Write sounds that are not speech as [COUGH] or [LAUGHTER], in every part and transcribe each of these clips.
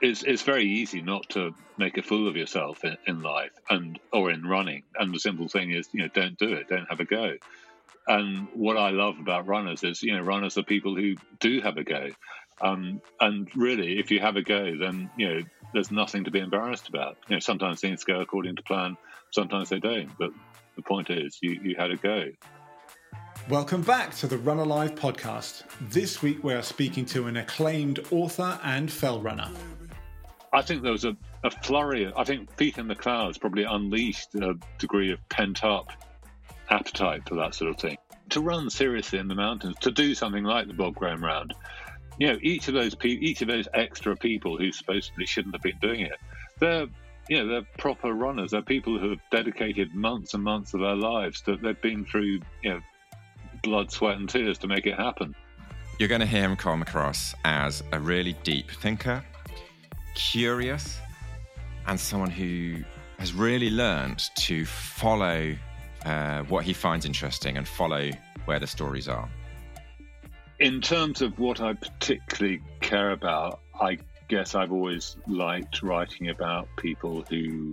it's it's very easy not to make a fool of yourself in, in life and or in running. And the simple thing is, you know, don't do it. Don't have a go. And what I love about runners is, you know, runners are people who do have a go. Um, and really, if you have a go, then you know there's nothing to be embarrassed about. You know, sometimes things go according to plan, sometimes they don't. But the point is, you you had a go. Welcome back to the Run Alive podcast. This week we are speaking to an acclaimed author and fell runner. I think there was a, a flurry. I think Feet in the Clouds probably unleashed a degree of pent up appetite for that sort of thing. To run seriously in the mountains, to do something like the Bob Graham Round, you know, each of those pe- each of those extra people who supposedly shouldn't have been doing it, they're you know they're proper runners. They're people who have dedicated months and months of their lives. That they've been through you know blood, sweat, and tears to make it happen. You're going to hear him come across as a really deep thinker, curious, and someone who has really learned to follow uh, what he finds interesting and follow where the stories are. In terms of what I particularly care about, I guess I've always liked writing about people who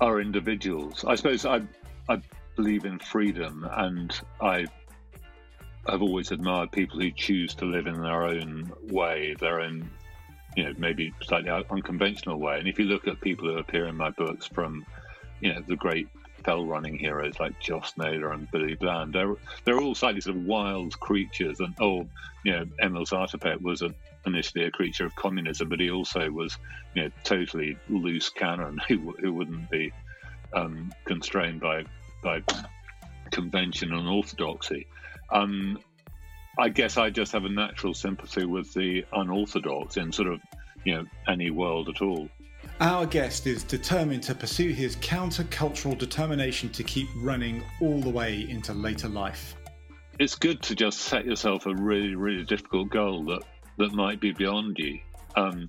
are individuals. I suppose I, I believe in freedom, and I have always admired people who choose to live in their own way, their own, you know, maybe slightly unconventional way. And if you look at people who appear in my books, from you know the great fell running heroes like Joss Naylor and Billy Bland, they're they're all slightly sort of wild creatures. And oh, you know, Emil Zatopek was a, initially a creature of communism, but he also was, you know, totally loose cannon [LAUGHS] who who wouldn't be um, constrained by by convention and orthodoxy. Um, I guess I just have a natural sympathy with the unorthodox in sort of, you know, any world at all. Our guest is determined to pursue his countercultural determination to keep running all the way into later life. It's good to just set yourself a really, really difficult goal that, that might be beyond you. Um,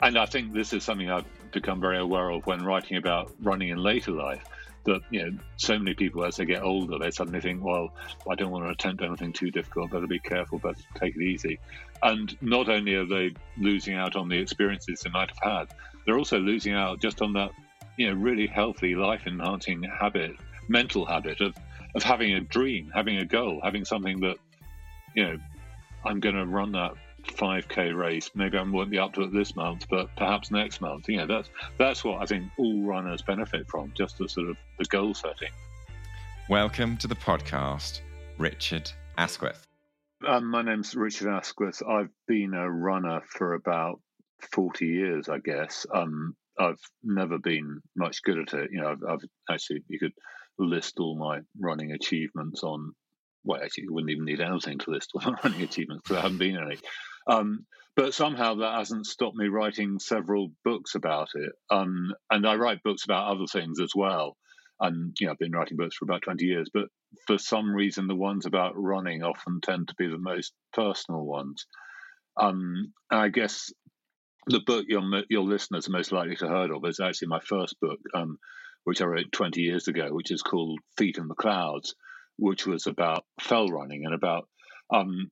and I think this is something I've become very aware of when writing about running in later life that you know so many people as they get older they suddenly think well i don't want to attempt anything too difficult better be careful better take it easy. And not only are they losing out on the experiences they might have had they're also losing out just on that you know really healthy life enhancing habit mental habit of of having a dream having a goal having something that you know i'm going to run that 5k race. Maybe I won't be up to it this month, but perhaps next month. You know, that's that's what I think all runners benefit from, just the sort of the goal setting. Welcome to the podcast, Richard Askwith. Um, my name's Richard Askwith. I've been a runner for about 40 years, I guess. Um, I've never been much good at it. You know, I've, I've actually, you could list all my running achievements on well, actually, you wouldn't even need anything to list all my [LAUGHS] running achievements because there haven't been any. Um, but somehow that hasn't stopped me writing several books about it. Um, and I write books about other things as well. And you know, I've been writing books for about twenty years, but for some reason, the ones about running often tend to be the most personal ones. Um, and I guess the book your your listeners are most likely to have heard of is actually my first book, um, which I wrote twenty years ago, which is called Feet in the Clouds, which was about fell running and about um,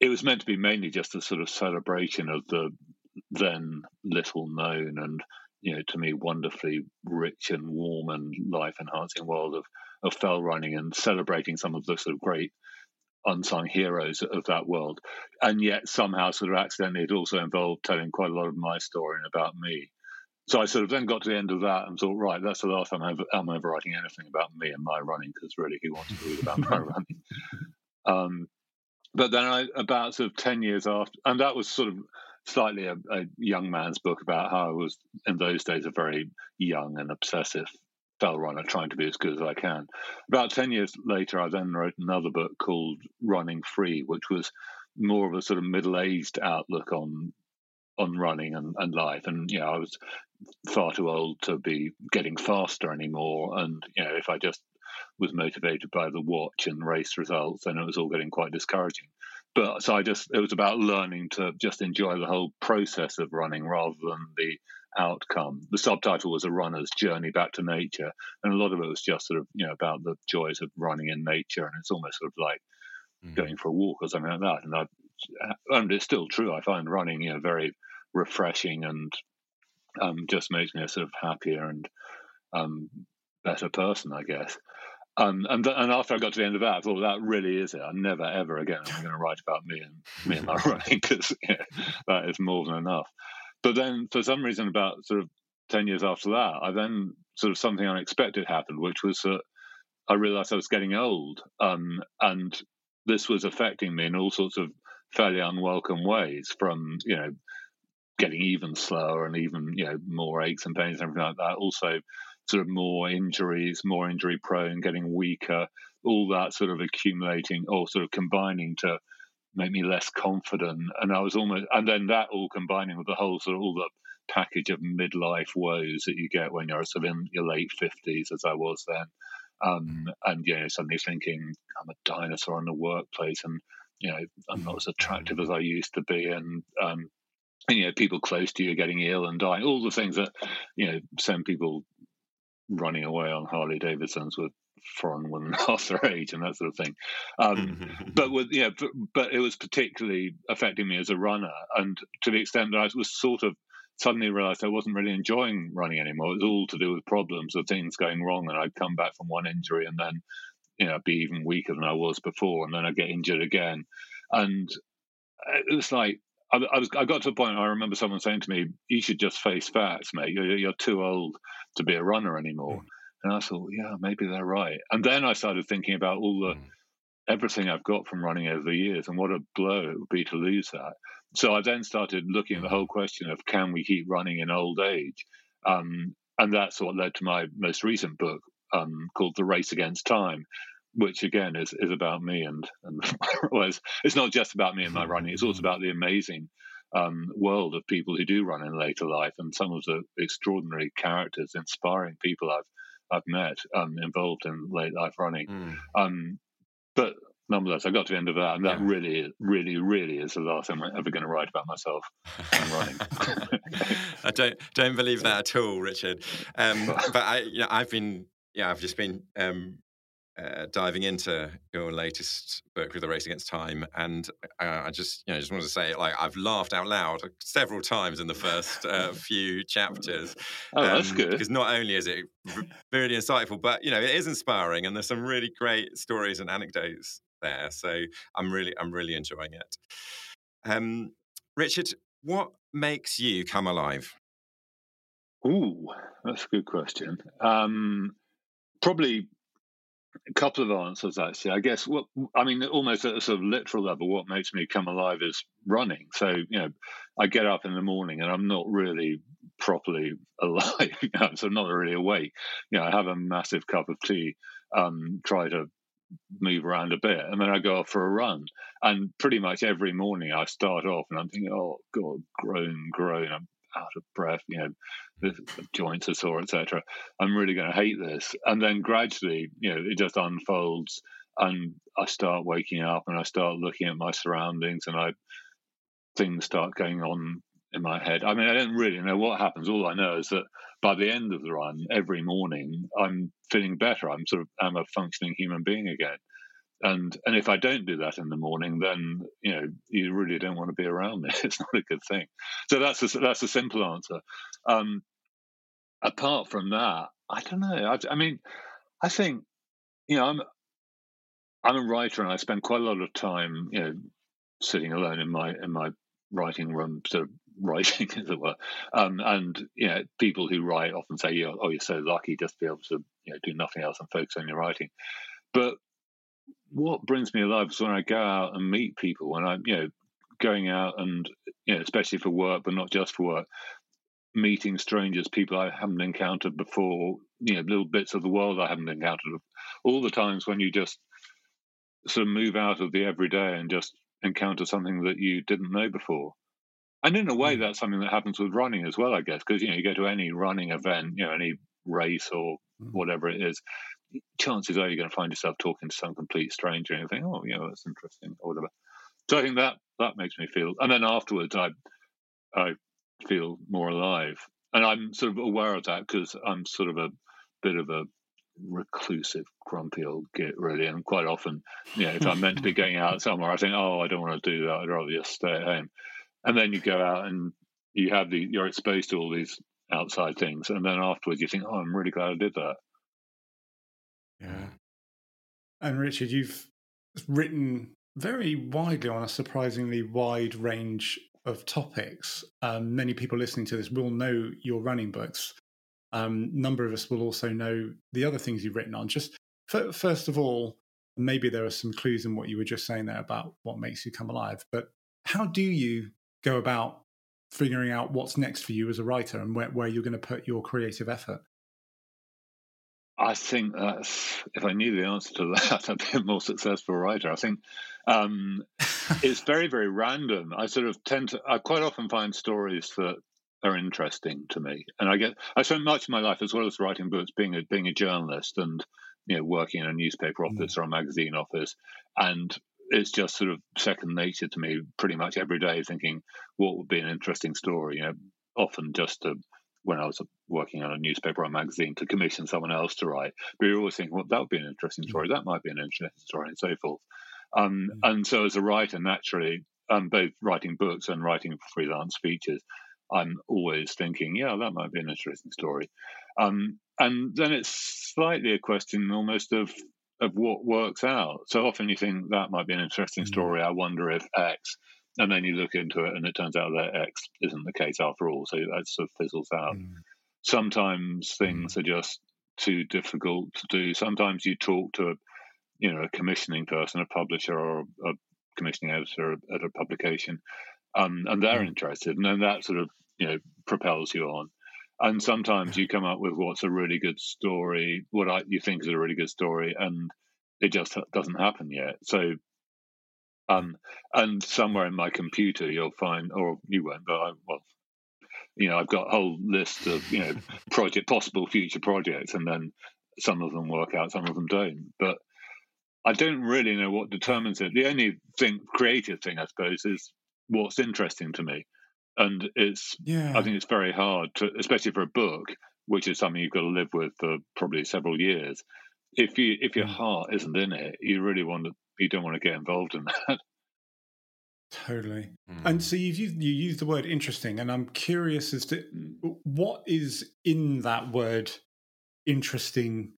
it was meant to be mainly just a sort of celebration of the then little known and you know to me wonderfully rich and warm and life enhancing world of of fell running and celebrating some of the sort of great unsung heroes of that world and yet somehow sort of accidentally it also involved telling quite a lot of my story and about me so I sort of then got to the end of that and thought, right, that's the last time I'm ever, I'm ever writing anything about me and my running because really, who wants to read about my [LAUGHS] running? Um, but then I, about sort of 10 years after, and that was sort of slightly a, a, young man's book about how I was in those days a very young and obsessive fell runner trying to be as good as I can. About 10 years later, I then wrote another book called Running Free, which was more of a sort of middle aged outlook on on running and, and life. And, you know, I was far too old to be getting faster anymore. And, you know, if I just was motivated by the watch and race results, and it was all getting quite discouraging. But so I just, it was about learning to just enjoy the whole process of running rather than the outcome. The subtitle was A Runner's Journey Back to Nature. And a lot of it was just sort of, you know, about the joys of running in nature. And it's almost sort of like mm. going for a walk or something like that. And I and it's still true. I find running, you know, very refreshing and um, just makes me a sort of happier and um, better person, I guess. Um, and th- and after I got to the end of that, I thought that really is it. I'm never ever again am going to write about me and me and my [LAUGHS] running because [LAUGHS] that is more than enough. But then, for some reason, about sort of ten years after that, I then sort of something unexpected happened, which was that I realised I was getting old, um, and this was affecting me in all sorts of fairly unwelcome ways. From you know, getting even slower and even you know more aches and pains and everything like that. Also, sort of more injuries, more injury prone, getting weaker, all that sort of accumulating or sort of combining to make me less confident. And I was almost, and then that all combining with the whole sort of all the package of midlife woes that you get when you're sort of in your late 50s, as I was then. Um, and, you know, suddenly thinking, I'm a dinosaur in the workplace and, you know, I'm not as attractive as I used to be. And, um, and, you know, people close to you are getting ill and dying, all the things that, you know, send people running away on Harley Davidsons with foreign women [LAUGHS] half their age and that sort of thing. Um, but with yeah, but, but, it was particularly affecting me as a runner, and to the extent that I was sort of suddenly realized I wasn't really enjoying running anymore. It was all to do with problems of things going wrong, and I'd come back from one injury and then you know be even weaker than I was before, and then I'd get injured again, and it was like I, I, was I got to a point I remember someone saying to me, "You should just face facts, mate. You're, you're too old to be a runner anymore." Mm. And I thought, yeah, maybe they're right. And then I started thinking about all the mm. everything I've got from running over the years, and what a blow it would be to lose that. So I then started looking at the whole question of can we keep running in old age, um, and that's what led to my most recent book um, called The Race Against Time, which again is is about me and and [LAUGHS] well, it's, it's not just about me and my running. It's also about the amazing um, world of people who do run in later life and some of the extraordinary characters, inspiring people I've I've met um, involved in late life running. Mm. Um, but nonetheless, I got to the end of that, and that yeah. really, really, really is the last thing I'm ever going to write about myself and running. [LAUGHS] I don't don't believe that at all, Richard. Um, but I, you know, I've been, yeah, I've just been um, uh, diving into your latest book with the race against time and uh, i just you know just wanted to say like i've laughed out loud several times in the first uh, [LAUGHS] few chapters oh um, that's good. because not only is it really insightful but you know it is inspiring and there's some really great stories and anecdotes there so i'm really i'm really enjoying it. Um, richard what makes you come alive? Ooh, that's a good question. Um, probably a couple of answers actually. I guess what I mean, almost at a sort of literal level, what makes me come alive is running. So you know, I get up in the morning and I'm not really properly [LAUGHS] alive. You know, so I'm not really awake. You know, I have a massive cup of tea, um, try to move around a bit, and then I go off for a run. And pretty much every morning I start off and I'm thinking, oh God, groan, groan. I'm out of breath, you know, the joints are sore, etc. I'm really going to hate this. And then gradually, you know, it just unfolds, and I start waking up, and I start looking at my surroundings, and I things start going on in my head. I mean, I don't really know what happens. All I know is that by the end of the run, every morning, I'm feeling better. I'm sort of I'm a functioning human being again and and if I don't do that in the morning, then you know you really don't want to be around me. [LAUGHS] It's not a good thing. So that's a, that's a simple answer. Um, apart from that, I don't know. I, I, mean, I think you know I'm I'm a writer, and I spend quite a lot of time you know sitting alone in my in my writing room, of [LAUGHS] writing, as it were. Um, and you know, people who write often say, "Oh, you're so lucky just to be able to you know do nothing else and focus on your writing." But what brings me alive is when I go out and meet people, when I'm, you know, going out and, you know, especially for work, but not just for work, meeting strangers, people I haven't encountered before, you know, little bits of the world I haven't encountered. All the times when you just sort of move out of the everyday and just encounter something that you didn't know before. And in a way, mm. that's something that happens with running as well, I guess, because, you know, you go to any running event, you know, any race or mm. whatever it is, chances are you're going to find yourself talking to some complete stranger and you think, oh, you know, that's interesting or whatever. So I think that that makes me feel, and then afterwards, I I feel more alive, and I'm sort of aware of that because I'm sort of a bit of a reclusive, grumpy old git, really. And quite often, you know, if I'm meant to be going out somewhere, I think, oh, I don't want to do that. I'd rather just stay at home. And then you go out and you have the you're exposed to all these outside things, and then afterwards you think, oh, I'm really glad I did that. Yeah. And Richard, you've written very widely on a surprisingly wide range of topics. Um, many people listening to this will know your running books. Um, number of us will also know the other things you've written on. Just f- first of all, maybe there are some clues in what you were just saying there about what makes you come alive. But how do you go about figuring out what's next for you as a writer and where, where you're going to put your creative effort? I think that's if I knew the answer to that, [LAUGHS] I'd be a more successful writer. I think um, [LAUGHS] it's very, very random. I sort of tend to, I quite often find stories that are interesting to me, and I get, I spent much of my life as well as writing books, being a being a journalist and you know working in a newspaper mm. office mm. or a magazine office, and it's just sort of second nature to me. Pretty much every day, thinking what would be an interesting story. You know, often just to when I was working on a newspaper or a magazine to commission someone else to write. But you're always thinking, well, that would be an interesting story. Mm. That might be an interesting story, and so forth. Um, mm. And so, as a writer, naturally, um, both writing books and writing freelance features, I'm always thinking, yeah, that might be an interesting story. Um, and then it's slightly a question almost of of what works out. So often you think that might be an interesting mm. story. I wonder if X and then you look into it and it turns out that X isn't the case after all. So that sort of fizzles out. Mm. Sometimes things mm. are just too difficult to do. Sometimes you talk to a, you know, a commissioning person, a publisher, or a commissioning editor at a publication, um, and they're mm. interested, and then that sort of you know propels you on. And sometimes you come up with what's a really good story, what I, you think is a really good story, and it just doesn't happen yet. So um, and somewhere in my computer, you'll find, or you won't, but I, well, you know, I've got a whole list of you know project possible future projects, and then some of them work out, some of them don't. But I don't really know what determines it. The only thing, creative thing, I suppose, is what's interesting to me, and it's. Yeah. I think it's very hard to, especially for a book, which is something you've got to live with for probably several years. If you if your mm. heart isn't in it, you really want to you don't want to get involved in that. [LAUGHS] Totally. Mm. And so you've used, you use the word interesting, and I'm curious as to what is in that word interesting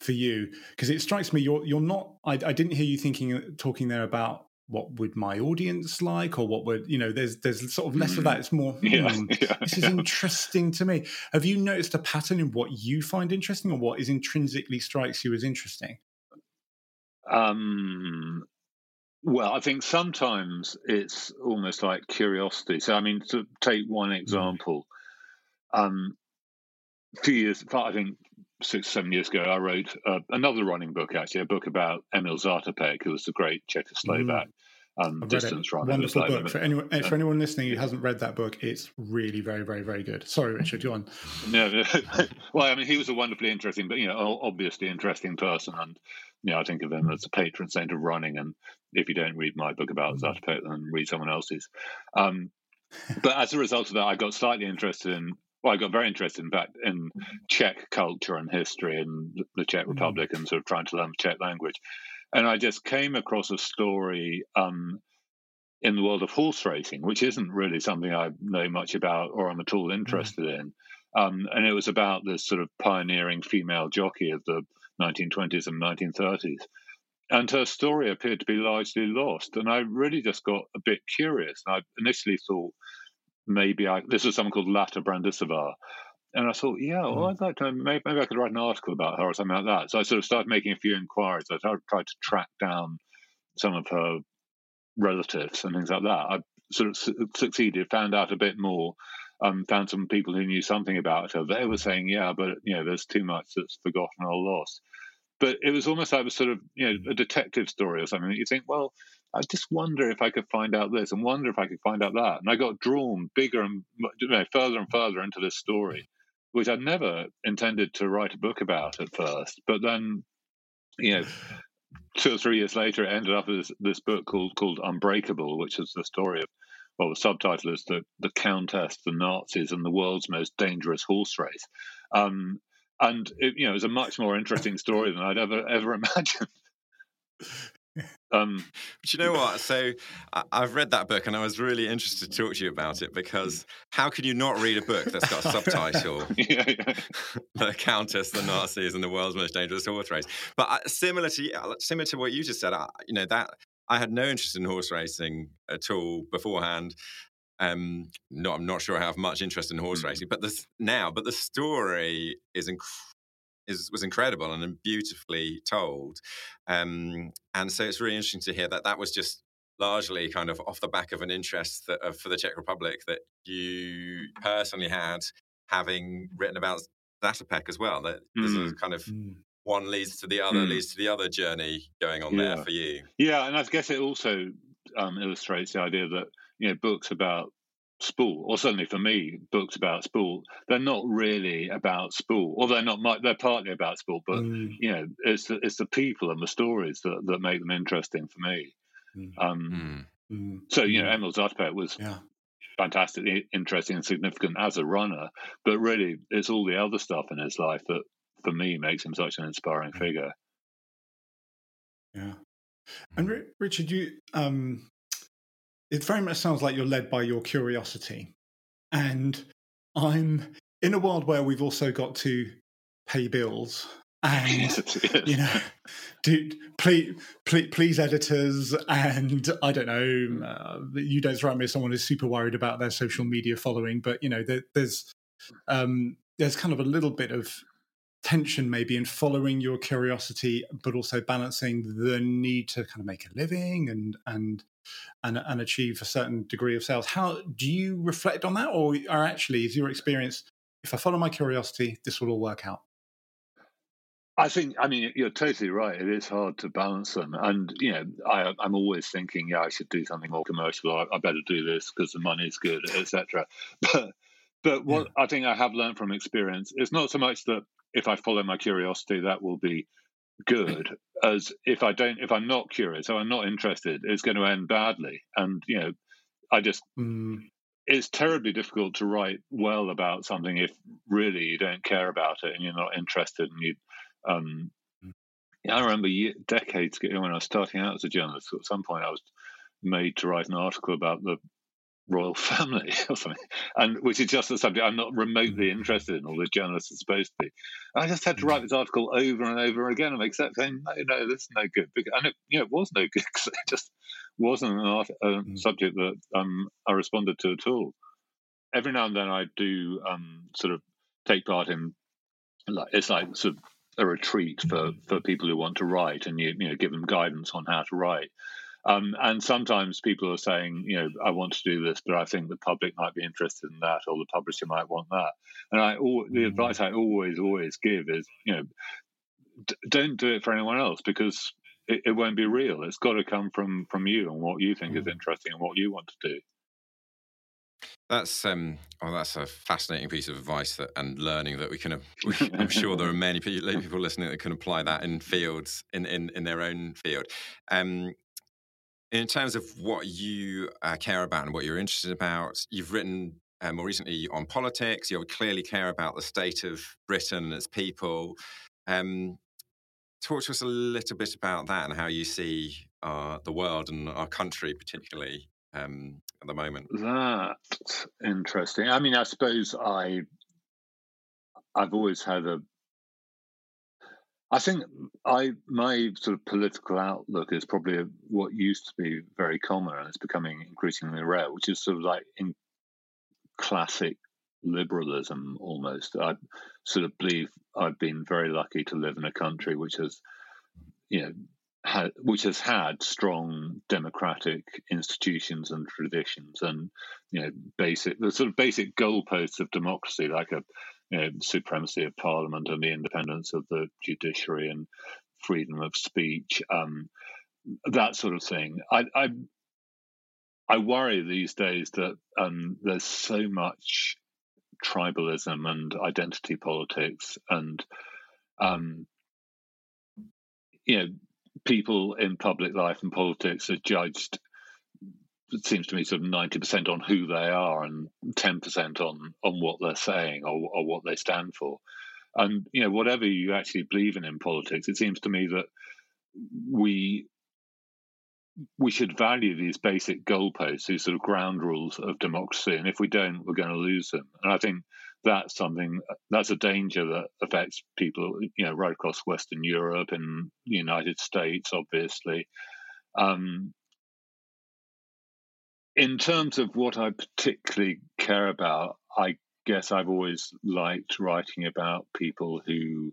for you because it strikes me you're you're not I, I didn't hear you thinking talking there about what would my audience like or what would you know there's there's sort of less of hmm. that it's more [LAUGHS] hmm, yeah, yeah, this is yeah. interesting to me have you noticed a pattern in what you find interesting or what is intrinsically strikes you as interesting um, well, I think sometimes it's almost like curiosity. So, I mean, to take one mm. example, um, a few years, I think six, seven years ago, I wrote uh, another running book, actually, a book about Emil Zatopek, who was the great Czechoslovak. Mm. Um, distance runner. Wonderful book for anyone. Uh, for anyone listening who hasn't read that book, it's really very, very, very good. Sorry, Richard, go on. no, no. [LAUGHS] well, I mean, he was a wonderfully interesting, but you know, obviously interesting person, and you know, I think of him as a patron saint of running. And if you don't read my book about mm. Zatopek, then read someone else's. Um, but as a result of that, I got slightly interested in. Well, I got very interested, in fact, in Czech culture and history and the Czech mm. Republic, and sort of trying to learn the Czech language. And I just came across a story um, in the world of horse racing, which isn't really something I know much about or I'm at all mm. interested mm. in. Um, and it was about this sort of pioneering female jockey of the 1920s and 1930s. And her story appeared to be largely lost. And I really just got a bit curious. And I initially thought maybe I, this was someone called Lata Brandisová. And I thought, yeah, well, hmm. I'd like to, maybe, maybe I could write an article about her or something like that. So I sort of started making a few inquiries. I tried to track down some of her relatives and things like that. I sort of su- succeeded, found out a bit more, um, found some people who knew something about her. They were saying, yeah, but you know, there's too much that's forgotten or lost. But it was almost like a sort of you know a detective story or something. You think, well, I just wonder if I could find out this and wonder if I could find out that. And I got drawn bigger and you know, further and further into this story, which I'd never intended to write a book about at first. But then, you know, two or three years later, it ended up as this book called called Unbreakable, which is the story of well, the subtitle is the the Countess, the Nazis, and the world's most dangerous horse race. Um, and it, you know, it was a much more interesting story than I'd ever ever [LAUGHS] imagined. Um, but you know what? So I, have read that book, and I was really interested to talk to you about it because how can you not read a book that's got a subtitle, [LAUGHS] yeah, yeah. [LAUGHS] "The Countess, the Nazis, and the World's Most Dangerous Horse Race"? But uh, similar to similar to what you just said, I, you know that I had no interest in horse racing at all beforehand. Um, not, I'm not sure I have much interest in horse mm. racing, but this now, but the story is incredible is was incredible and beautifully told. Um, and so it's really interesting to hear that that was just largely kind of off the back of an interest that, uh, for the Czech Republic that you personally had, having written about Zatopek as well. That mm. there's a kind of mm. one leads to the other, mm. leads to the other journey going on yeah. there for you. Yeah, and I guess it also um, illustrates the idea that you know books about sport, or certainly for me, books about sport, they're not really about sport, or they're not. They're partly about sport, but mm. you know, it's the, it's the people and the stories that, that make them interesting for me. Mm. Um, mm. mm. So you know, mm. Emil Zatopek was yeah. fantastically interesting and significant as a runner, but really, it's all the other stuff in his life that, for me, makes him such an inspiring mm. figure. Yeah, and Richard, you um, it very much sounds like you're led by your curiosity. And I'm in a world where we've also got to pay bills and [LAUGHS] you know do please, please, please editors and i don't know uh, you don't strike me as someone who's super worried about their social media following but you know there, there's um, there's kind of a little bit of tension maybe in following your curiosity but also balancing the need to kind of make a living and and and, and achieve a certain degree of sales. How do you reflect on that, or are actually is your experience? If I follow my curiosity, this will all work out. I think, I mean, you're totally right. It is hard to balance them, and you know, I, am always thinking, yeah, I should do something more commercial. I, I better do this because the money's good, etc. [LAUGHS] But, but what yeah. I think I have learned from experience is not so much that if I follow my curiosity, that will be good as if I don't, if I'm not curious or I'm not interested, it's going to end badly. And you know, I just mm. it's terribly difficult to write well about something if really you don't care about it and you're not interested. And you, um, mm. I remember year, decades ago when I was starting out as a journalist. At some point, I was made to write an article about the royal [LAUGHS] family or something, and which is just a subject I'm not remotely mm. interested in, or the journalists are supposed to be. I just had to write mm. this article over and over again and accept saying, no, no, this is no good. And it, you know, it was no [LAUGHS] good because it just wasn't an art, a mm. subject that um, I responded to at all. Every now and then I do um, sort of take part in, like it's like sort of a retreat for, for people who want to write, and you you know give them guidance on how to write. Um, and sometimes people are saying, you know, I want to do this, but I think the public might be interested in that, or the publisher might want that. And I, all, the mm. advice I always, always give is, you know, d- don't do it for anyone else because it, it, won't be real. It's got to come from from you and what you think mm. is interesting and what you want to do. That's um, well, that's a fascinating piece of advice that, and learning that we can. [LAUGHS] We, I'm [LAUGHS] sure there are many people listening that can apply that in fields in in, in their own field. Um, in terms of what you uh, care about and what you're interested about, you've written uh, more recently on politics. You clearly care about the state of Britain and its people. Um, talk to us a little bit about that and how you see uh, the world and our country, particularly um, at the moment. That's interesting. I mean, I suppose I I've always had a I think I my sort of political outlook is probably what used to be very common and it's becoming increasingly rare, which is sort of like in classic liberalism almost. I sort of believe I've been very lucky to live in a country which has, you know, had, which has had strong democratic institutions and traditions and you know basic the sort of basic goalposts of democracy like a you know, supremacy of parliament and the independence of the judiciary and freedom of speech, um, that sort of thing. I, I, I worry these days that um, there's so much tribalism and identity politics, and um, you know, people in public life and politics are judged it seems to me sort of 90% on who they are and 10% on on what they're saying or, or what they stand for And you know, whatever you actually believe in in politics, it seems to me that we we should value these basic goalposts, these sort of ground rules of democracy. And if we don't, we're going to lose them. And I think that's something that's a danger that affects people, you know, right across Western Europe and the United States, obviously. Um, in terms of what I particularly care about, I guess I've always liked writing about people who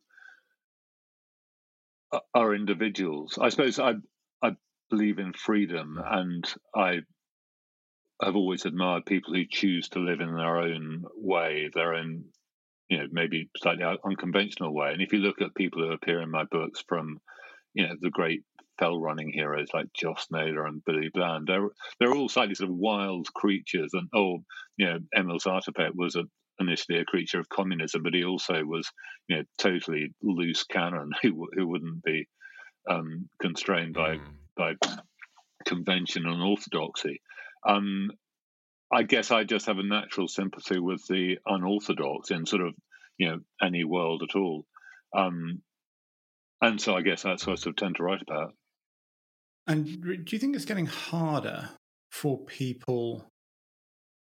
are individuals. I suppose I I believe in freedom, mm. and I have always admired people who choose to live in their own way, their own, you know, maybe slightly unconventional way. And if you look at people who appear in my books, from you know the great fell running heroes like Joss Naylor and Billy Bland, they're they're all slightly sort of wild creatures. And oh, you know, Emil Zatopek was a initially a creature of communism, but he also was, you know, totally loose cannon [LAUGHS] who who wouldn't be um, constrained by mm. by convention and orthodoxy. Um, I guess I just have a natural sympathy with the unorthodox in sort of you know any world at all, um, and so I guess that's what I sort of tend to write about. And do you think it's getting harder for people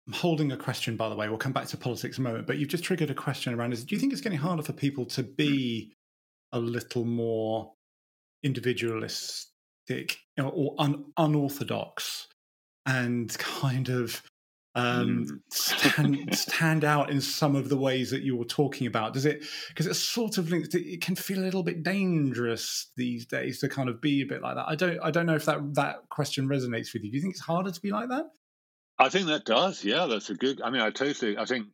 I'm holding a question, by the way. We'll come back to politics a moment, but you've just triggered a question around is do you think it's getting harder for people to be a little more individualistic or un- unorthodox and kind of um, mm. stand, [LAUGHS] stand out in some of the ways that you were talking about? Does it, because it's sort of linked, it can feel a little bit dangerous these days to kind of be a bit like that. I don't, I don't know if that, that question resonates with you. Do you think it's harder to be like that? I think that does. Yeah, that's a good. I mean, I totally. I think,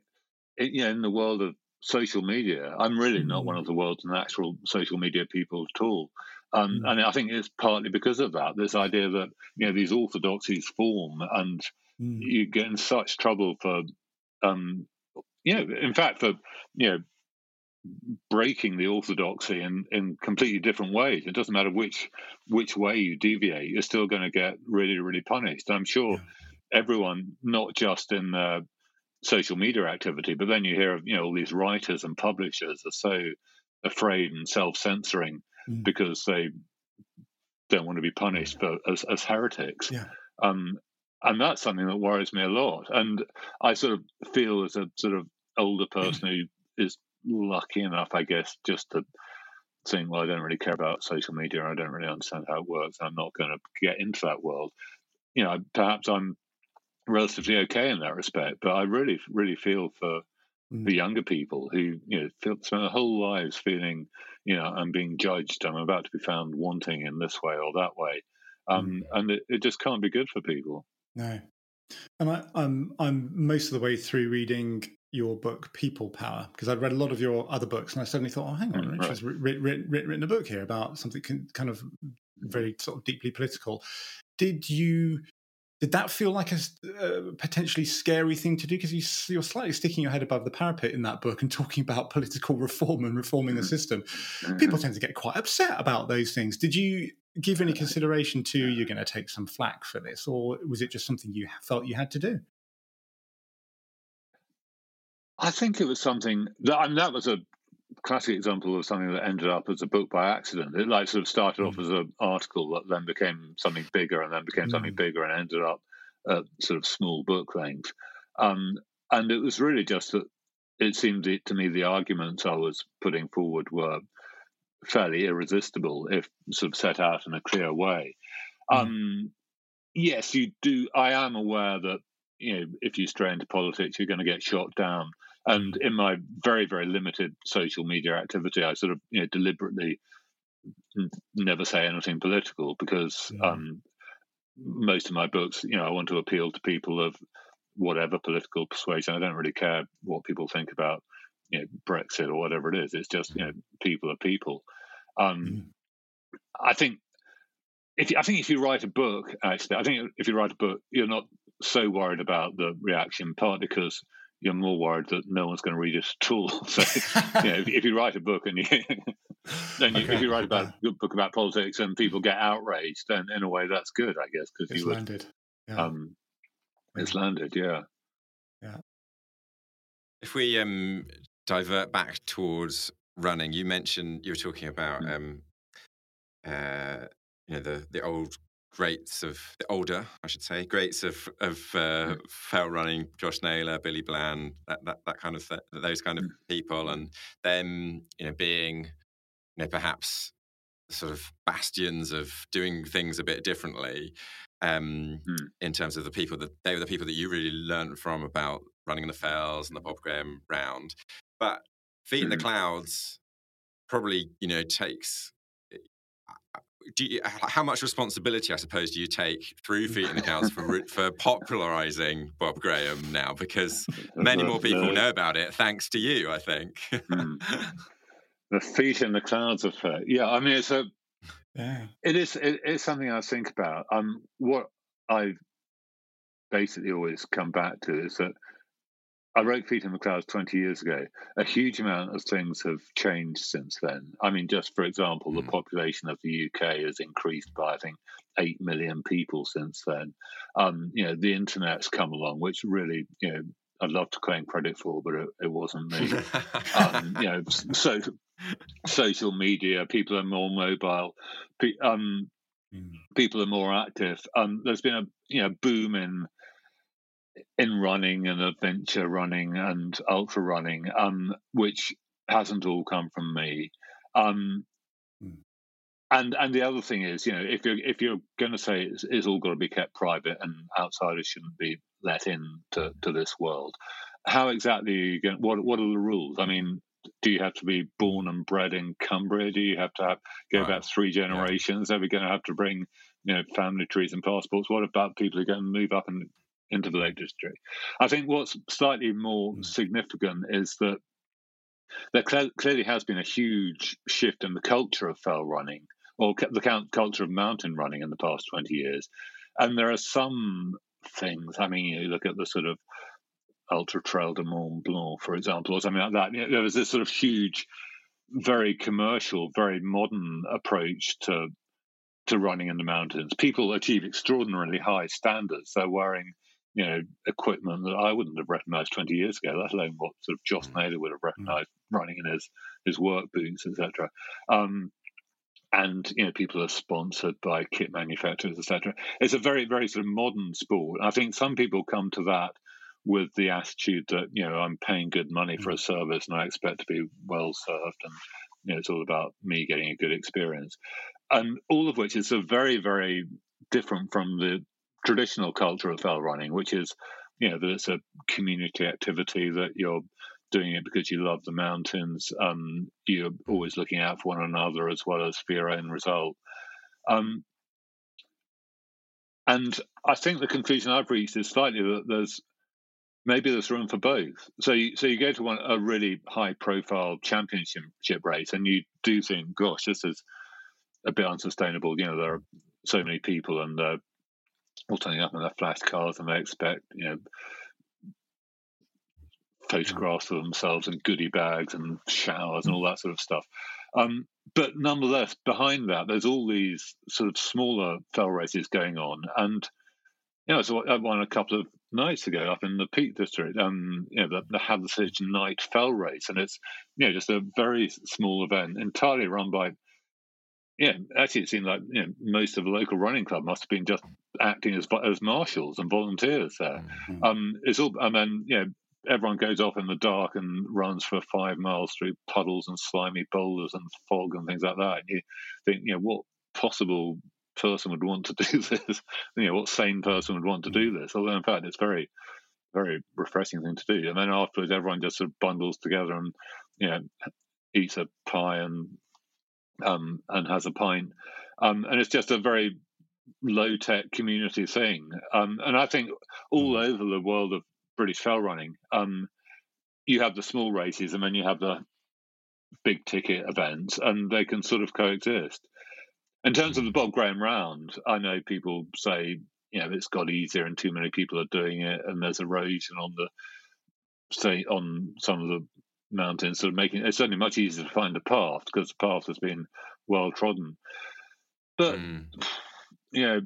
you know, in the world of social media, I'm really not one mm. of the world's natural social media people at all. Um. And I think it's partly because of that. This idea that you know these orthodoxies form, and mm. you get in such trouble for, um, you know, in fact, for you know, breaking the orthodoxy in, in completely different ways. It doesn't matter which which way you deviate, you're still going to get really, really punished. I'm sure. Yeah everyone, not just in the social media activity, but then you hear of you know all these writers and publishers are so afraid and self-censoring mm. because they don't want to be punished for, as, as heretics. Yeah. Um, and that's something that worries me a lot. And I sort of feel as a sort of older person who is lucky enough, I guess, just to think, well, I don't really care about social media. I don't really understand how it works. I'm not going to get into that world. You know, perhaps I'm relatively okay in that respect. But I really, really feel for the younger people who you know feel, spend their whole lives feeling, you know, I'm being judged. I'm about to be found wanting in this way or that way, um, mm. and it, it just can't be good for people. No, and I, I'm I'm most of the way through reading your book People Power because I'd read a lot of your other books and I suddenly thought, oh, hang on, mm, Richard's right. written, written, written a book here about something kind of very sort of deeply political. Did you did that feel like a uh, potentially scary thing to do? Because you, you're slightly sticking your head above the parapet in that book and [LAUGHS] talking about political reform and reforming the mm-hmm. system. People mm-hmm. tend to get quite upset about those things. Did you give any consideration to you're going to take some flack for this, or was it just something you felt you had to do? I think it was something that I mean that was a classic example of something that ended up as a book by accident. It like sort of started off mm. as an article that then became something bigger and then became mm. something bigger and ended up at sort of small book length. Um, and it was really just that it seemed to me the arguments I was putting forward were fairly irresistible if sort of set out in a clear way. Mm. Um, yes, you do. I am aware that you know if you stray into politics, you're going to get shot down and in my very, very limited social media activity, I sort of you know, deliberately never say anything political because mm. um, most of my books, you know, I want to appeal to people of whatever political persuasion. I don't really care what people think about you know Brexit or whatever it is. It's just you know people are people. Um, mm. I think if I think if you write a book, actually, I think if you write a book, you're not so worried about the reaction, partly because you're more worried that no one's going to read it at all. So, you know, if, if, you write a book and you, [LAUGHS] then you, okay. if you write about a book about politics and people get outraged, then in a way that's good, I guess, because you landed. Yeah. Um, it's landed, yeah. Yeah. If we um, divert back towards running, you mentioned you were talking about Mm. um, uh, you know the the old greats of the older, I should say, greats of of uh, Mm. fell running, Joss Naylor, Billy Bland, that that, that kind of th- those kind of Mm. people, and them you know being you know perhaps sort of bastions of doing things a bit differently. Um, Mm. in terms of the people that they were the people that you really learned from about running in the fells and the Bob Graham round. But feet in the Mhm. clouds probably you know takes do you, how much responsibility i suppose do you take through feet in the clouds for [LAUGHS] for popularizing bob graham now because [LAUGHS] many more people know about it thanks to you i think Mm. [LAUGHS] the feet in the clouds effect. Yeah, I mean it's a Yeah. it is it is something I think about. Um, what I've basically always come back to is that I wrote Feet in the Clouds 20 years ago. A huge amount of things have changed since then. I mean, just for example, the Mm. population of the UK has increased by, I think, 8 million people since then. Um, you know, the internet's come along, which really, you know, I'd love to claim credit for, but it, it wasn't me. [LAUGHS] um, you know, so social media, people are more mobile, pe- um, Mm. people are more active. Um, there's been a you know boom in in running and adventure running and ultra running, um, which hasn't all come from me. Um, Mm. and and the other thing is, you know, if you're if you're going to say it's, it's all got to be kept private and outsiders shouldn't be let in to, to this world, how exactly are you going? What what are the rules? I mean, do you have to be born and bred in Cumbria? Do you have to have go Right. back three generations? Are we going to have to bring you know family trees and passports? What about people who are going to move up and into the Lake District? I think what's slightly more Mm. significant is that there cle- clearly has been a huge shift in the culture of fell running or cu- the cul- culture of mountain running in the past 20 years. And there are some things, I mean, you look at the sort of Ultra Trail de Mont Blanc, for example, or something like that. You know, there was this sort of huge, very commercial, very modern approach to to running in the mountains. People achieve extraordinarily high standards. They're wearing, you know, equipment that I wouldn't have recognized 20 years ago, let alone what sort of Joss Mm. Naylor would have recognized running in his his work boots, etc. Um, and you know, people are sponsored by kit manufacturers, etc. It's a very, very sort of modern sport. I think some people come to that with the attitude that you know I'm paying good money for a service and I expect to be well served, and you know it's all about me getting a good experience, and all of which is a very, very different from the traditional culture of fell running, which is you know that it's a community activity that you're doing it because you love the mountains. Um, you're always looking out for one another as well as for your own result. Um, and I think the conclusion I've reached is slightly that there's maybe there's room for both. So you, so you go to one a really high profile championship race and you do think, gosh, this is a bit unsustainable. You know, there are so many people and they're all turning up in their flash cars and they expect, you know, photographs of themselves and goodie bags and showers and all that sort of stuff. Um, but nonetheless, behind that, there's all these sort of smaller fell races going on. And, you know, so I won a couple of nights ago up in the Peak District, um, you know, the, the Hathersage Night Fell Race. And it's, you know, just a very small event entirely run by, yeah, actually, it seemed like you know, most of the local running club must have been just acting as as marshals and volunteers there. Mm. Um, it's all, and then you know, everyone goes off in the dark and runs for five miles through puddles and slimy boulders and fog and things like that. And you think, you know, what possible person would want to do [LAUGHS] this? you know, what sane person would want to do this? Although, in fact, it's very, very refreshing thing to do. And then afterwards, everyone just sort of bundles together and, you know, eats a pie and um, and has a pint. Um, and it's just a very low tech community thing. Um, and I think all over the world of British fell running, um, you have the small races and then you have the big ticket events, and they can sort of coexist. In terms of the Bob Graham round, I know people say, you know, it's got easier and too many people are doing it, and there's erosion on the say on some of the mountains, sort of making it's certainly much easier to find a path because the path has been well trodden. But Mm. you know,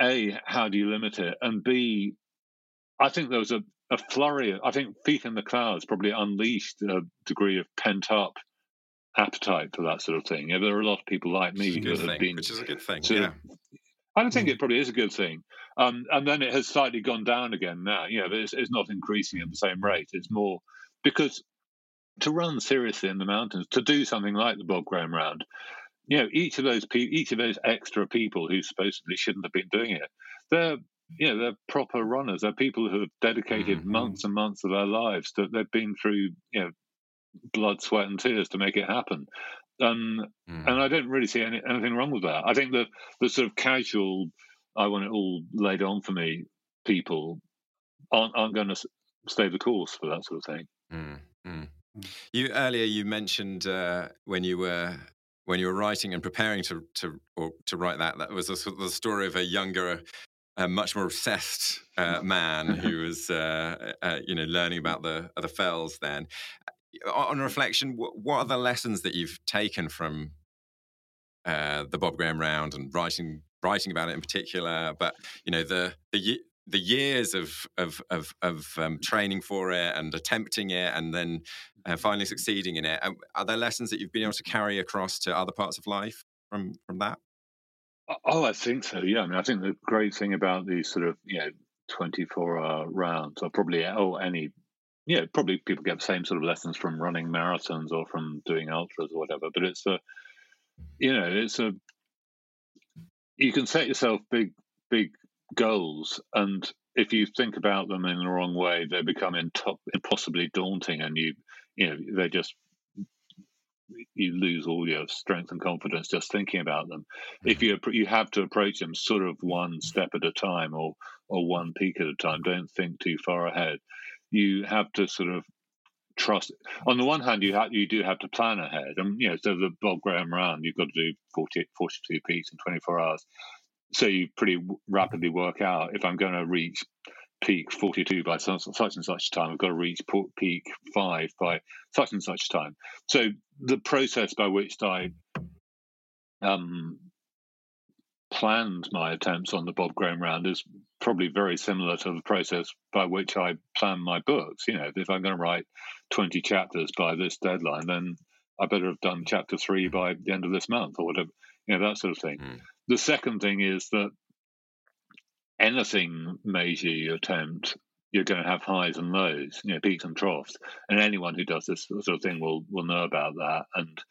a how do you limit it, and b, I think there was a, a flurry. I think Feet in the Clouds probably unleashed a degree of pent up appetite for that sort of thing. You know, there are a lot of people like me who have been, which is a good thing. yeah. I don't think mm. it probably is a good thing. Um, and then it has slightly gone down again now. You know, it's, it's not increasing at the same rate. It's more because to run seriously in the mountains, to do something like the Bob Graham Round, you know, each of those pe- each of those extra people who supposedly shouldn't have been doing it, they're you know they're proper runners. They're people who have dedicated mm-hmm. months and months of their lives. That they've been through you know blood, sweat, and tears to make it happen. Um, mm. And I don't really see any, anything wrong with that. I think the the sort of casual, I want it all laid on for me people aren't aren't going to stay the course for that sort of thing. Mm. Mm. You earlier you mentioned uh, when you were when you were writing and preparing to to or to write that that was a, the story of a younger a much more obsessed uh, man [LAUGHS] who was, uh, uh, you know, learning about the the fells. Then, on reflection, what are the lessons that you've taken from uh, the Bob Graham Round and writing writing about it in particular? But you know, the the the years of of of, of um, training for it and attempting it and then uh, finally succeeding in it. Are there lessons that you've been able to carry across to other parts of life from from that? Oh, I think so. Yeah, I mean, I think the great thing about these sort of you know twenty four hour rounds, or probably oh any, yeah, probably people get the same sort of lessons from running marathons or from doing ultras or whatever. But it's a, you know, it's a, you can set yourself big big goals, and if you think about them in the wrong way, they become impossibly daunting, and you you know they just you lose all your strength and confidence just thinking about them. Mm-hmm. If you you have to approach them sort of one step at a time or or one peak at a time. Don't think too far ahead. You have to sort of trust. On the one hand, you have you do have to plan ahead, and you know so the Bob Graham round you've got to do 40, 42 peaks in twenty four hours. So you pretty rapidly work out if I'm going to reach peak 42 by such and such time. I've got to reach peak 5 by such and such time. So the process by which I um, planned my attempts on the Bob Graham round is probably very similar to the process by which I plan my books. You know, if I'm going to write 20 chapters by this deadline, then I better have done chapter three by the end of this month or whatever, you know, that sort of thing. Mm. The second thing is that anything major you attempt, you're going to have highs and lows, you know, peaks and troughs. And anyone who does this sort of thing will will know about that. And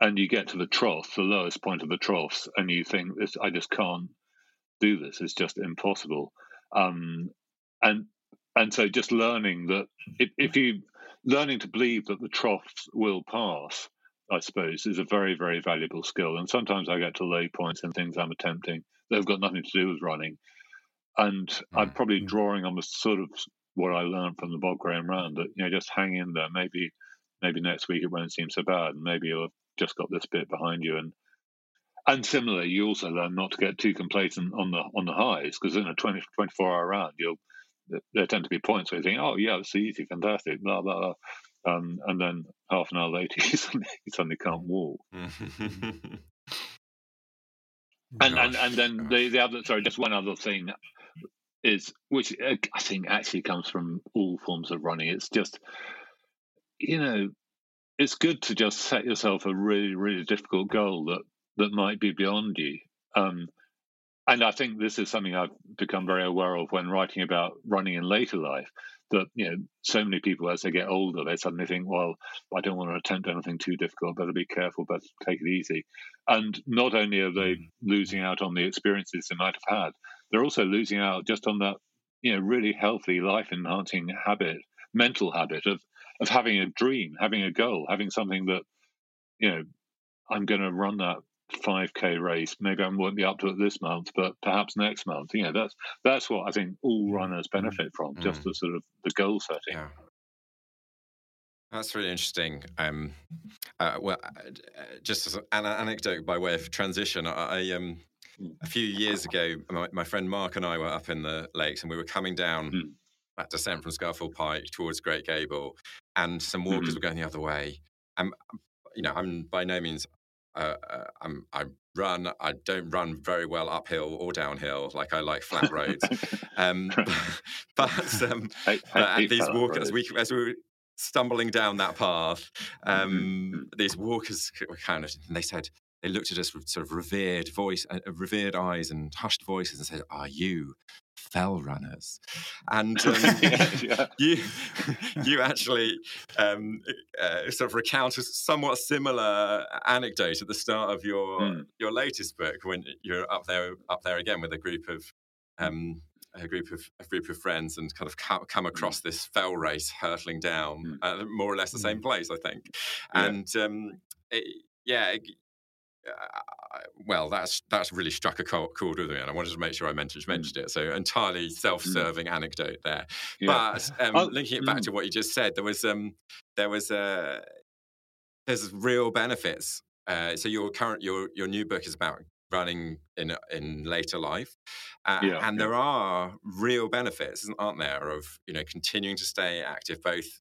and you get to the trough, the lowest point of the troughs, and you think, this, I just can't do this. It's just impossible. Um, and and so just learning that if, if you learning to believe that the troughs will pass, I suppose, is a very very valuable skill. And sometimes I get to low points in things I'm attempting that have got nothing to do with running, and mm-hmm. I'm probably mm. drawing on the sort of what I learned from the Bob Graham round that you know just hang in there. Maybe maybe next week it won't seem so bad, and maybe you'll have just got this bit behind you. And and similarly, you also learn not to get too complacent on the on the highs because in a 20, 24 hour round, you'll there tend to be points where you think, oh yeah, it's easy, fantastic, blah blah blah. Um, and then half an hour later, [LAUGHS] he suddenly, you suddenly can't walk. [LAUGHS] and, and and then the, the other sorry, just one other thing is which uh, I think actually comes from all forms of running. It's just you know, it's good to just set yourself a really really difficult goal that that might be beyond you. Um, and I think this is something I've become very aware of when writing about running in later life. That you know, so many people as they get older, they suddenly think, "Well, I don't want to attempt anything too difficult. Better be careful. Better take it easy." And not only are they mm. losing out on the experiences they might have had, they're also losing out just on that you know really healthy life enhancing habit mental habit of of having a dream having a goal having something that you know i'm going to run that 5k race maybe i won't be up to it this month but perhaps next month you know that's that's what i think all mm, runners mm, benefit from mm. just the sort of the goal setting yeah. That's really interesting. Um, uh, well, uh, just as an anecdote by way of transition, I, I um, a few years ago, my, my, friend Mark and I were up in the lakes and we were coming down mm. that descent from Scafell Pike towards Great Gable, and some walkers mm-hmm. were going the other way. And you know, I'm by no means uh, uh, I'm, I run. I don't run very well uphill or downhill. Like I like flat roads. [LAUGHS] um, [LAUGHS] but um, I, I but these walkers, as we as we were stumbling down that path, um, mm-hmm. these walkers kind of, and they said, they looked at us with sort of revered voice, uh, revered eyes and hushed voices and said, Are you fell runners? And [LAUGHS] um, yeah, yeah. [LAUGHS] you, you actually um, uh, sort of recount a somewhat similar anecdote at the start of your, mm. your latest book when you're up there, up there again with a group of um, a group of a group of friends and kind of come hmm. across this fell race hurtling down uh, more or less the same hmm. place, I think. And um, it, yeah, uh, well, that's that's really struck a chord with me, and I wanted to make sure I mentioned, hmm. mentioned it. So entirely self-serving mm. anecdote there, yeah. but um, oh, linking it back mm. to what you just said, there was um, there was uh, there's real benefits. Uh, so your current your your new book is about running in in later life, uh, yeah, and there are real benefits, aren't there, of you know continuing to stay active both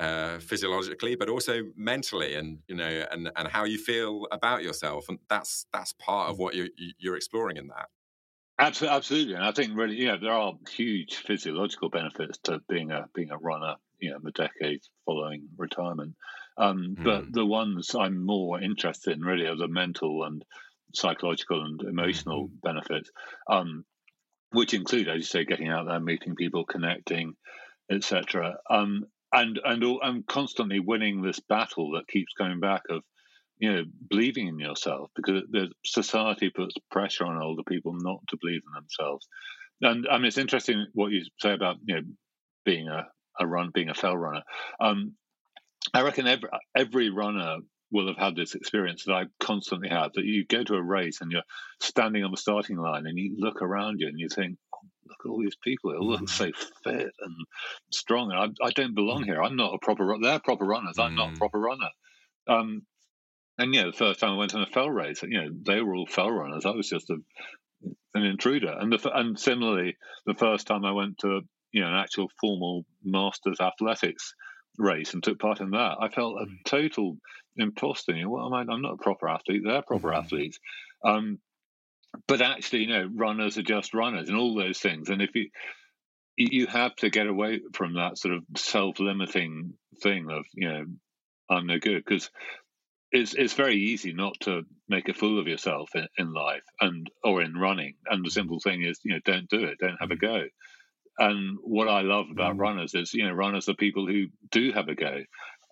uh, physiologically, but also mentally, and you know, and and how you feel about yourself, and that's that's part of mm. what you're you're exploring in that. Absolutely, absolutely, and I think really, you know, there are huge physiological benefits to being a being a runner. You know, the decades following retirement, um, mm. but the ones I'm more interested in really are the mental and psychological and emotional mm. benefits, um, which include, as you say, getting out there, meeting people, connecting, etc. Um, and and and constantly winning this battle that keeps coming back of you know believing in yourself because the society puts pressure on older people not to believe in themselves. And I mean it's interesting what you say about you know being a, a run being a fell runner. Um, I reckon every every runner will have had this experience that I constantly have that you go to a race and you're standing on the starting line and you look around you and you think look at all these people. They all look so fit and strong. And I, I don't belong here. I'm not a proper. runner. They're proper runners. I'm not a mm. proper runner. Um, and yeah, the first time I went on a fell race, you know, they were all fell runners. I was just a, an intruder. And the and similarly, the first time I went to you know an actual formal masters athletics race and took part in that, I felt a mm. total imposter. You know, what am I? I'm not a proper athlete. They're proper mm-hmm. athletes. Um, but actually, you know, runners are just runners and all those things. And if you you have to get away from that sort of self-limiting thing of you know I'm no good because it's it's very easy not to make a fool of yourself in, in life and or in running. And the simple thing is you know don't do it, don't have a go. And what I love about mm. runners is you know runners are people who do have a go.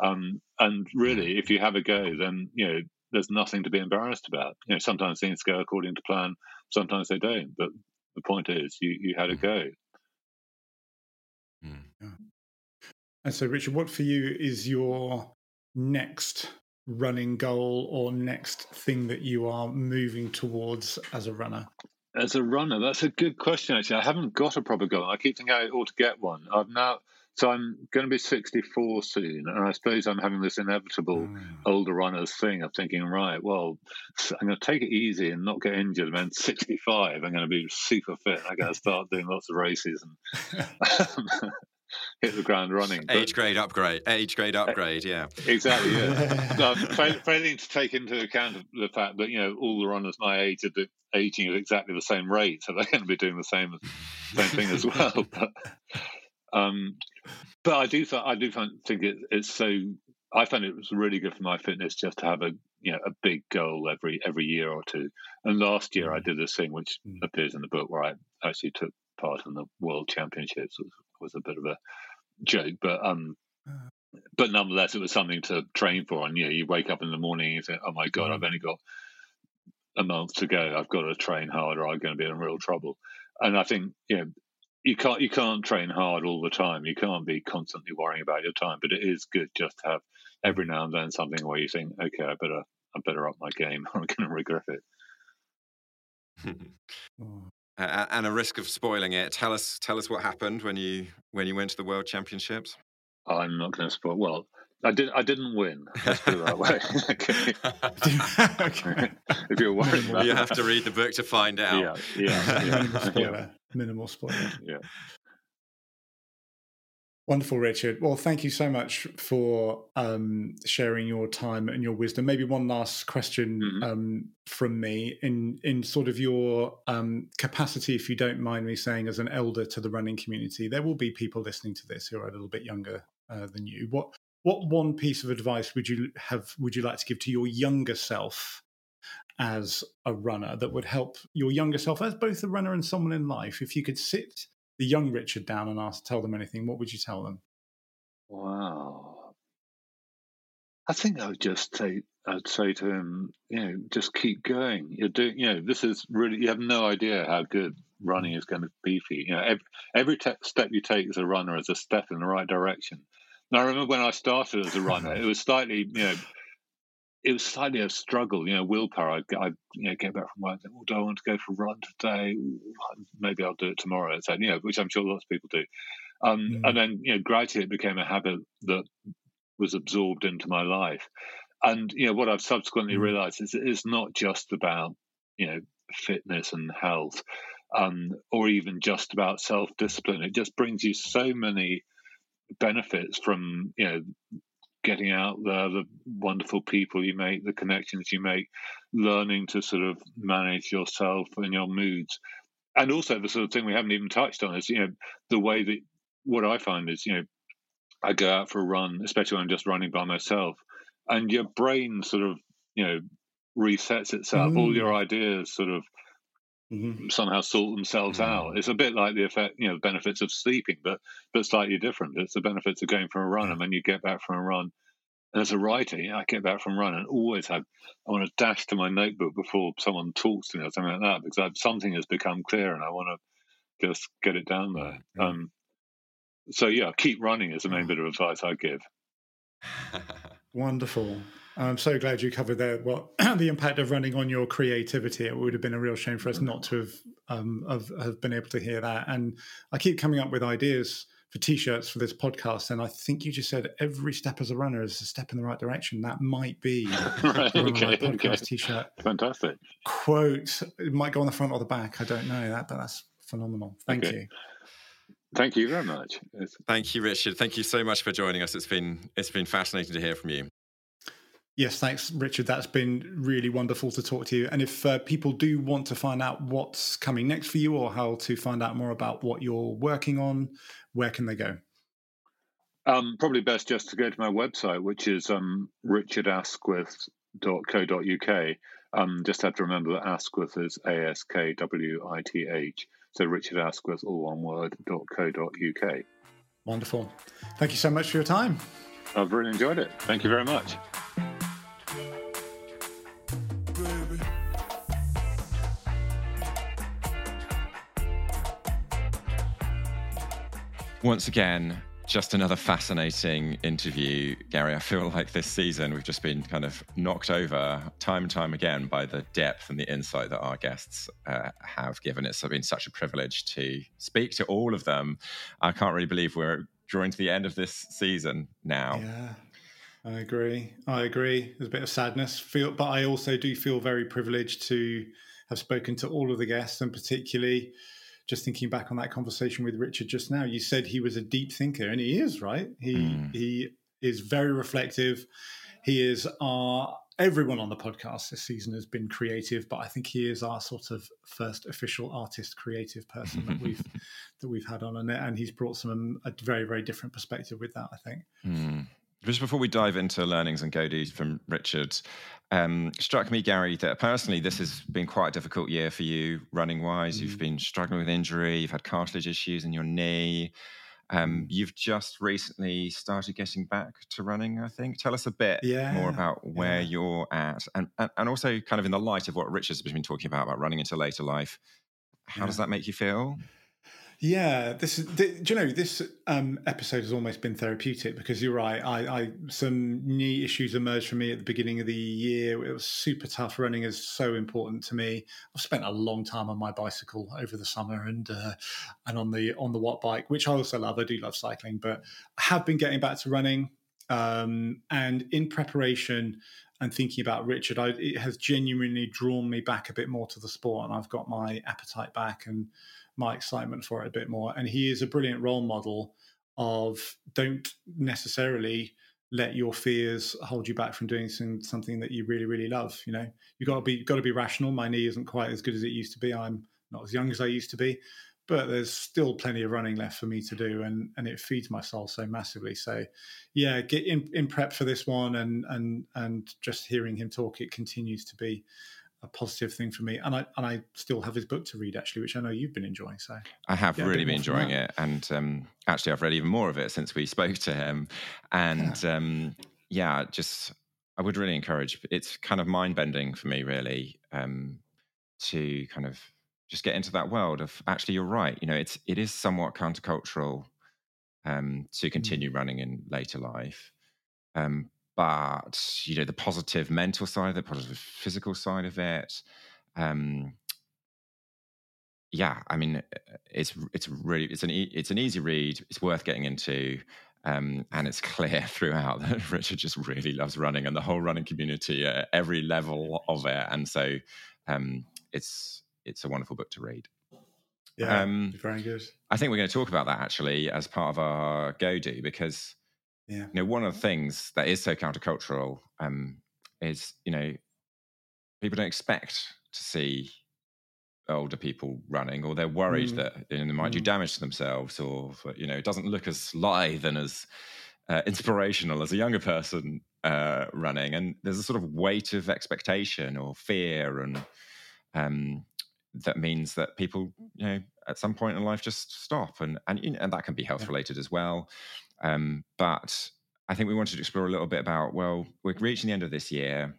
Um, and really, if you have a go, then you know there's nothing to be embarrassed about. You know, sometimes things go according to plan, sometimes they don't. But the point is, you you had a mm. go. Mm. Yeah. And so, Richard, what for you is your next running goal or next thing that you are moving towards as a runner? As a runner, that's a good question. Actually, I haven't got a proper goal. I keep thinking I ought to get one. I've now so I'm going to be 64 soon, and I suppose I'm having this inevitable mm. older runners thing of thinking, right, well, I'm going to take it easy and not get injured. And then 65, I'm going to be super fit. I'm going to start doing lots of races and [LAUGHS] [LAUGHS] hit the ground running. Age but, grade upgrade, age grade upgrade, yeah. Exactly, yeah. [LAUGHS] failing to take into account the fact that, you know, all the runners my age are aging at exactly the same rate, so they're going to be doing the same, same thing as well. But, um, but I do I do find, think it, it's so. I found it was really good for my fitness just to have a you know a big goal every every year or two. And last year I mm. did this thing which mm. appears in the book where I actually took part in the World Championships. was, was a bit of a joke, but um, uh. but nonetheless, it was something to train for. And you know, you wake up in the morning and you think, "Oh my god, I've mm. only got a month to go. I've got to train hard, or I'm going to be in real trouble." And I think you know, you can't you can't train hard all the time. You can't be constantly worrying about your time. But it is good just to have every now and then something where you think, okay, I better I better up my game, or [LAUGHS] I'm going to regret it. [LAUGHS] Hmm. and a risk of spoiling it. Tell us tell us what happened when you when you went to the World Championships. I'm not going to spoil. Well, I did. I didn't win. Let's put it that way. [LAUGHS] [LAUGHS] okay. if you're worried, you have to read the book to find out. Yeah, yeah, [LAUGHS] yeah minimal spoiler. yeah. Wonderful, Richard. Well, thank you so much for um, sharing your time and your wisdom. Maybe one last question mm-hmm. um, from me in in sort of your um, capacity, if you don't mind me saying, as an elder to the running community. There will be people listening to this who are a little bit younger uh, than you. What what one piece of advice would you have? Would you like to give to your younger self as a runner that would help your younger self as both a runner and someone in life? If you could sit the young Richard down and ask, tell them anything, what would you tell them? Wow. I think I would just say, I'd say to him, you know, just keep going. You're doing, you know, this is really, you have no idea how good running is going to be for you. You know, every, every te- step you take as a runner is a step in the right direction. And I remember when I started as a runner, it was slightly, you know, it was slightly a struggle, you know, willpower. I'd, I'd you know, get back from work well, do I want to go for a run today? Maybe I'll do it tomorrow. So, you know, which I'm sure lots of people do. Um, mm. And then, you know, gradually it became a habit that was absorbed into my life. And, you know, what I've subsequently mm. realized is it's not just about, you know, fitness and health um, or even just about self discipline. It just brings you so many benefits from, you know, getting out there, the wonderful people you make, the connections you make, learning to sort of manage yourself and your moods. And also the sort of thing we haven't even touched on is, you know, the way that what I find is, you know, I go out for a run, especially when I'm just running by myself, and your brain sort of, you know, resets itself. Mm. All your ideas sort of mm-hmm. somehow sort themselves mm-hmm. out. It's a bit like the effect, you know, the benefits of sleeping, but but slightly different. It's the benefits of going for a run, and when you get back from a run. And as a writer, I get back from run and always have I want to dash to my notebook before someone talks to me or something like that because I've, something has become clear and I want to just get it down there. Mm-hmm. Um, so yeah, keep running is the main bit of advice I give. Wonderful. I'm so glad you covered there what [CLEARS THROAT] the impact of running on your creativity. It would have been a real shame for us not to have, um, have, have been able to hear that. And I keep coming up with ideas for t-shirts for this podcast, and I think you just said every step as a runner is a step in the right direction. That might be [LAUGHS] right, okay, podcast okay. t-shirt. Fantastic quote. It might go on the front or the back. I don't know that, but that's phenomenal. Thank okay. you. Thank you very much. Thank you, Richard. Thank you so much for joining us. It's been it's been fascinating to hear from you. Yes, thanks, Richard. That's been really wonderful to talk to you. And if uh, people do want to find out what's coming next for you or how to find out more about what you're working on, where can they go? Um, probably best just to go to my website, which is um, richardaskwith.co.uk. Um, just have to remember that Askwith is A S K W I T H. So Richard Askwith, all one word, .co.uk. Wonderful. Thank you so much for your time. I've really enjoyed it. Thank you very much. Once again, just another fascinating interview, Gary. I feel like this season we've just been kind of knocked over time and time again by the depth and the insight that our guests uh, have given. Us. It's been such a privilege to speak to all of them. I can't really believe we're drawing to the end of this season now. Yeah. I agree. I agree. There's a bit of sadness, feel, but I also do feel very privileged to have spoken to all of the guests, and particularly just thinking back on that conversation with Richard just now, you said he was a deep thinker, and he is right. He mm. he is very reflective. He is our everyone on the podcast this season has been creative, but I think he is our sort of first official artist, creative person that we've [LAUGHS] that we've had on, and and he's brought some a very very different perspective with that. I think. Mm. Just before we dive into learnings and go from Richard, um, struck me, Gary, that personally this has been quite a difficult year for you running wise. Mm. You've been struggling with injury, you've had cartilage issues in your knee. Um, mm. you've just recently started getting back to running, I think. Tell us a bit yeah, more about where yeah. you're at and, and, and also kind of in the light of what Richard's been talking about, about running into later life. How yeah. does that make you feel? Yeah, this is. Do you know this um, episode has almost been therapeutic because you're right. I, I some knee issues emerged for me at the beginning of the year. It was super tough. Running is so important to me. I've spent a long time on my bicycle over the summer and uh, and on the on the watt bike, which I also love. I do love cycling, but I have been getting back to running. Um, and in preparation and thinking about Richard, I, it has genuinely drawn me back a bit more to the sport, and I've got my appetite back and my excitement for it a bit more. And he is a brilliant role model of don't necessarily let your fears hold you back from doing some, something that you really really love you know you got to be got to be rational my knee isn't quite as good as it used to be i'm not as young as i used to be but there's still plenty of running left for me to do, and and it feeds my soul so massively. So, yeah, get in in prep for this one, and and and just hearing him talk, it continues to be a positive thing for me. And I and I still have his book to read actually, which I know you've been enjoying. So I have really been enjoying it, and um, actually I've read even more of it since we spoke to him, and yeah, um, yeah just I would really encourage. It's kind of mind bending for me, really, um, to kind of just get into that world of actually you're right you know it's it is somewhat countercultural um, to mm. continue running in later life um, but you know the positive mental side the positive physical side of it um, yeah i mean it's it's really it's an e- it's an easy read it's worth getting into um, and it's [LAUGHS] clear throughout [LAUGHS] that Richard just really loves running and the whole running community at every level of it. And so um, it's it's a wonderful book to read. Yeah, um, very good. I think we're going to talk about that actually as part of our go do because yeah. you know one of the things that is so countercultural um, is you know people don't expect to see older people running or they're worried mm. that you know, they might mm. do damage to themselves or you know it doesn't look as lithe and as uh, inspirational as a younger person uh, running and there's a sort of weight of expectation or fear and um, that means that people, you know, at some point in life just stop, and and and that can be health related as well. Um, but I think we wanted to explore a little bit about well, we're reaching the end of this year.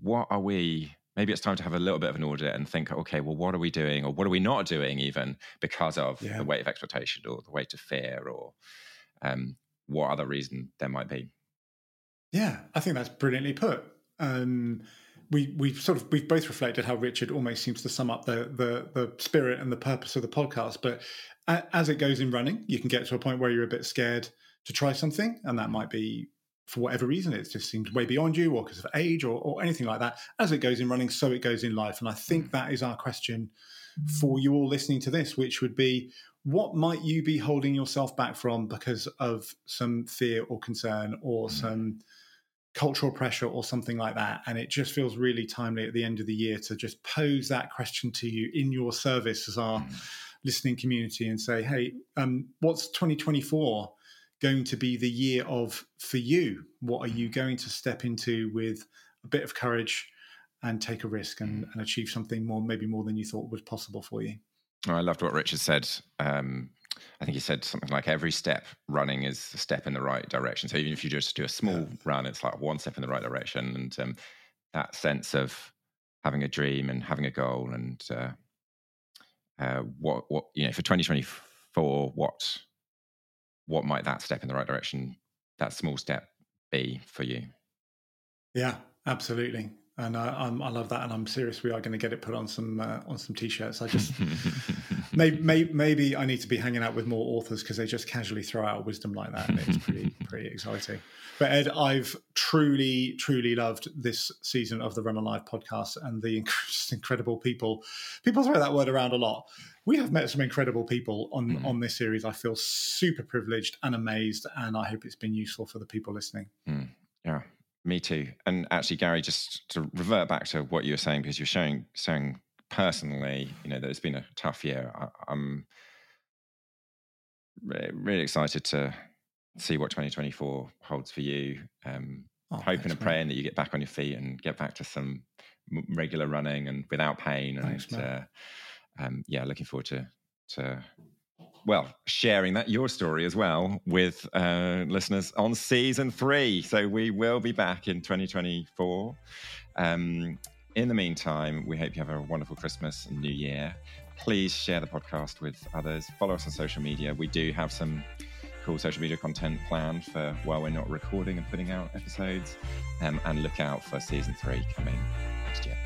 What are we? Maybe it's time to have a little bit of an audit and think, okay, well, what are we doing, or what are we not doing, even because of yeah. the weight of expectation or the weight of fear, or um, what other reason there might be. Yeah, I think that's brilliantly put. Um, we we sort of we've both reflected how Richard almost seems to sum up the the the spirit and the purpose of the podcast. But as it goes in running, you can get to a point where you're a bit scared to try something, and that might be for whatever reason it just seems way beyond you, or because of age, or, or anything like that. As it goes in running, so it goes in life, and I think mm. that is our question for you all listening to this, which would be. What might you be holding yourself back from because of some fear or concern or mm. some cultural pressure or something like that. And it just feels really timely at the end of the year to just pose that question to you in your service as our mm. listening community and say, hey, um, what's 2024 going to be the year of for you? What are you mm. going to step into with a bit of courage and take a risk and, mm. and achieve something more, maybe more than you thought was possible for you? Oh, I loved what Richard said. Um, I think he said something like every step running is a step in the right direction. So even if you just do a small yeah. run, it's like one step in the right direction. And um, that sense of having a dream and having a goal and uh, uh, what what you know for 2024, what what might that step in the right direction, that small step be for you? Yeah, absolutely and I, I, love that, and I'm serious. We are going to get it put on some uh, on some t-shirts. I just [LAUGHS] maybe, maybe, maybe I need to be hanging out with more authors because they just casually throw out wisdom like that, and it's pretty [LAUGHS] pretty exciting. But Ed, I've truly truly loved this season of the Run Alive podcast and the [LAUGHS] incredible people. People throw that word around a lot. We have met some incredible people on mm. on this series. I feel super privileged and amazed, and I hope it's been useful for the people listening. Mm. Yeah, me too. And actually, Gary, just to revert back to what you were saying, because you're showing saying personally, you know, that it's been a tough year. I, am really excited to see what 2024 holds for you. Um, oh, hoping and praying that you get back on your feet and get back to some regular running and without pain. And thanks, uh, um, yeah, looking forward to to well, sharing that your story as well with uh, listeners on season three. So we will be back in 2024. Um, in the meantime, we hope you have a wonderful Christmas and New Year. Please share the podcast with others. Follow us on social media. We do have some cool social media content planned for while we're not recording and putting out episodes. Um, and look out for season three coming next year.